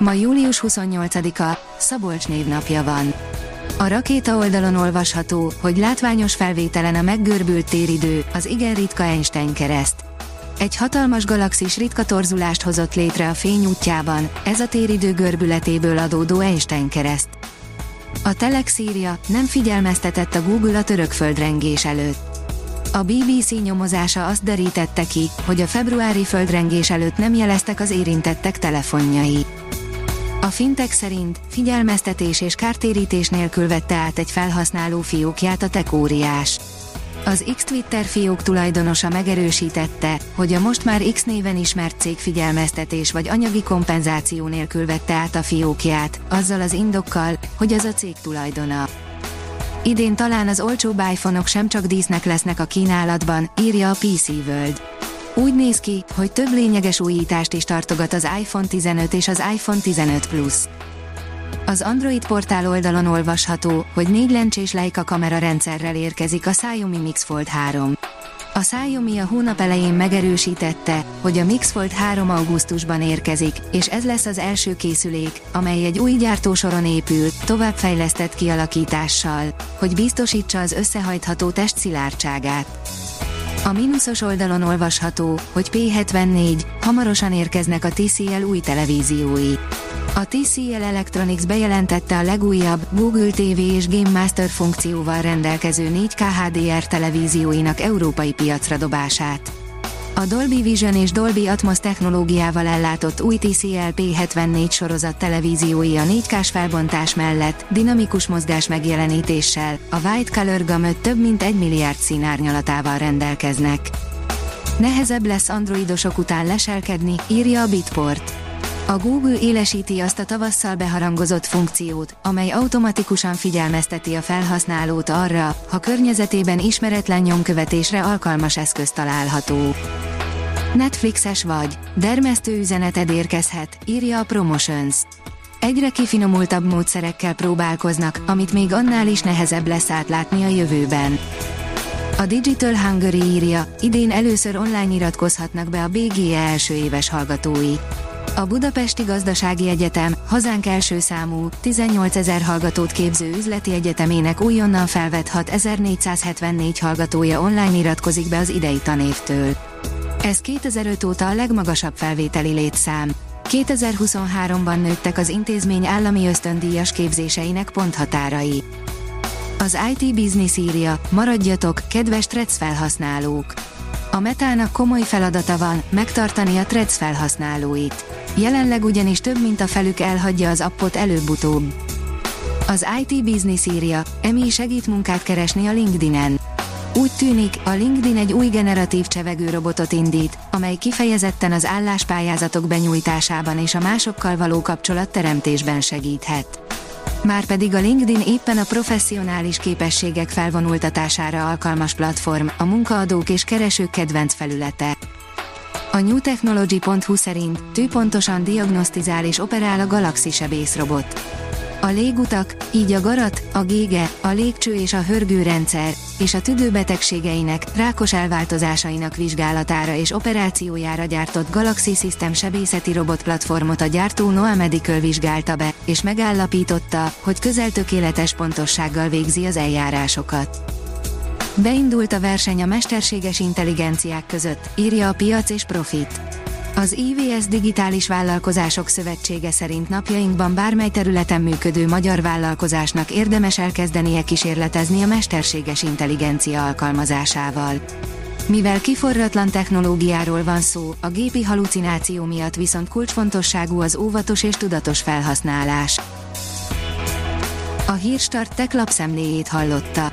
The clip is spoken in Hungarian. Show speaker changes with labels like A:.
A: Ma július 28-a, Szabolcs névnapja van. A rakéta oldalon olvasható, hogy látványos felvételen a meggörbült téridő, az igen ritka Einstein kereszt. Egy hatalmas galaxis ritka torzulást hozott létre a fény útjában, ez a téridő görbületéből adódó Einstein kereszt. A Telex írja, nem figyelmeztetett a Google a török földrengés előtt. A BBC nyomozása azt derítette ki, hogy a februári földrengés előtt nem jeleztek az érintettek telefonjai. A fintek szerint figyelmeztetés és kártérítés nélkül vette át egy felhasználó fiókját a tekóriás. Az X-Twitter fiók tulajdonosa megerősítette, hogy a most már X néven ismert cég figyelmeztetés vagy anyagi kompenzáció nélkül vette át a fiókját, azzal az indokkal, hogy az a cég tulajdona. Idén talán az olcsóbb iPhone-ok sem csak dísznek lesznek a kínálatban, írja a PC World. Úgy néz ki, hogy több lényeges újítást is tartogat az iPhone 15 és az iPhone 15 Plus. Az Android portál oldalon olvasható, hogy négy lencsés Leica kamera rendszerrel érkezik a Xiaomi Mix Fold 3. A Xiaomi a hónap elején megerősítette, hogy a Mix Fold 3 augusztusban érkezik, és ez lesz az első készülék, amely egy új gyártósoron épül, továbbfejlesztett kialakítással, hogy biztosítsa az összehajtható test szilárdságát. A mínuszos oldalon olvasható, hogy P74, hamarosan érkeznek a TCL új televíziói. A TCL Electronics bejelentette a legújabb Google TV és Game Master funkcióval rendelkező 4K HDR televízióinak európai piacra dobását. A Dolby Vision és Dolby Atmos technológiával ellátott új TCL P74 sorozat televíziói a 4K-s felbontás mellett dinamikus mozgás megjelenítéssel, a White Color Gamut több mint 1 milliárd színárnyalatával rendelkeznek. Nehezebb lesz androidosok után leselkedni, írja a Bitport. A Google élesíti azt a tavasszal beharangozott funkciót, amely automatikusan figyelmezteti a felhasználót arra, ha környezetében ismeretlen nyomkövetésre alkalmas eszköz található. Netflixes vagy, dermesztő üzeneted érkezhet, írja a Promotions. Egyre kifinomultabb módszerekkel próbálkoznak, amit még annál is nehezebb lesz átlátni a jövőben. A Digital Hungary írja, idén először online iratkozhatnak be a BGE első éves hallgatói. A Budapesti Gazdasági Egyetem, hazánk első számú, 18 ezer hallgatót képző üzleti egyetemének újonnan felvett 6474 hallgatója online iratkozik be az idei tanévtől. Ez 2005 óta a legmagasabb felvételi létszám. 2023-ban nőttek az intézmény állami ösztöndíjas képzéseinek ponthatárai. Az IT Business írja, maradjatok, kedves Trec felhasználók! A metának komoly feladata van, megtartani a Threads felhasználóit. Jelenleg ugyanis több mint a felük elhagyja az appot előbb-utóbb. Az IT Business írja, Emi segít munkát keresni a LinkedIn-en. Úgy tűnik, a LinkedIn egy új generatív csevegő robotot indít, amely kifejezetten az álláspályázatok benyújtásában és a másokkal való kapcsolatteremtésben segíthet. Márpedig a LinkedIn éppen a professzionális képességek felvonultatására alkalmas platform, a munkaadók és keresők kedvenc felülete. A newtechnology.hu szerint tűpontosan diagnosztizál és operál a Galaxy sebészrobot. A légutak, így a garat, a gége, a légcső és a hörgőrendszer, és a tüdőbetegségeinek, rákos elváltozásainak vizsgálatára és operációjára gyártott Galaxy System sebészeti robotplatformot a gyártó Noa Medical vizsgálta be, és megállapította, hogy közel tökéletes pontossággal végzi az eljárásokat. Beindult a verseny a mesterséges intelligenciák között, írja a piac és profit. Az IVS Digitális Vállalkozások Szövetsége szerint napjainkban bármely területen működő magyar vállalkozásnak érdemes elkezdenie kísérletezni a mesterséges intelligencia alkalmazásával. Mivel kiforratlan technológiáról van szó, a gépi halucináció miatt viszont kulcsfontosságú az óvatos és tudatos felhasználás. A Hírstart tech lapszemléjét hallotta.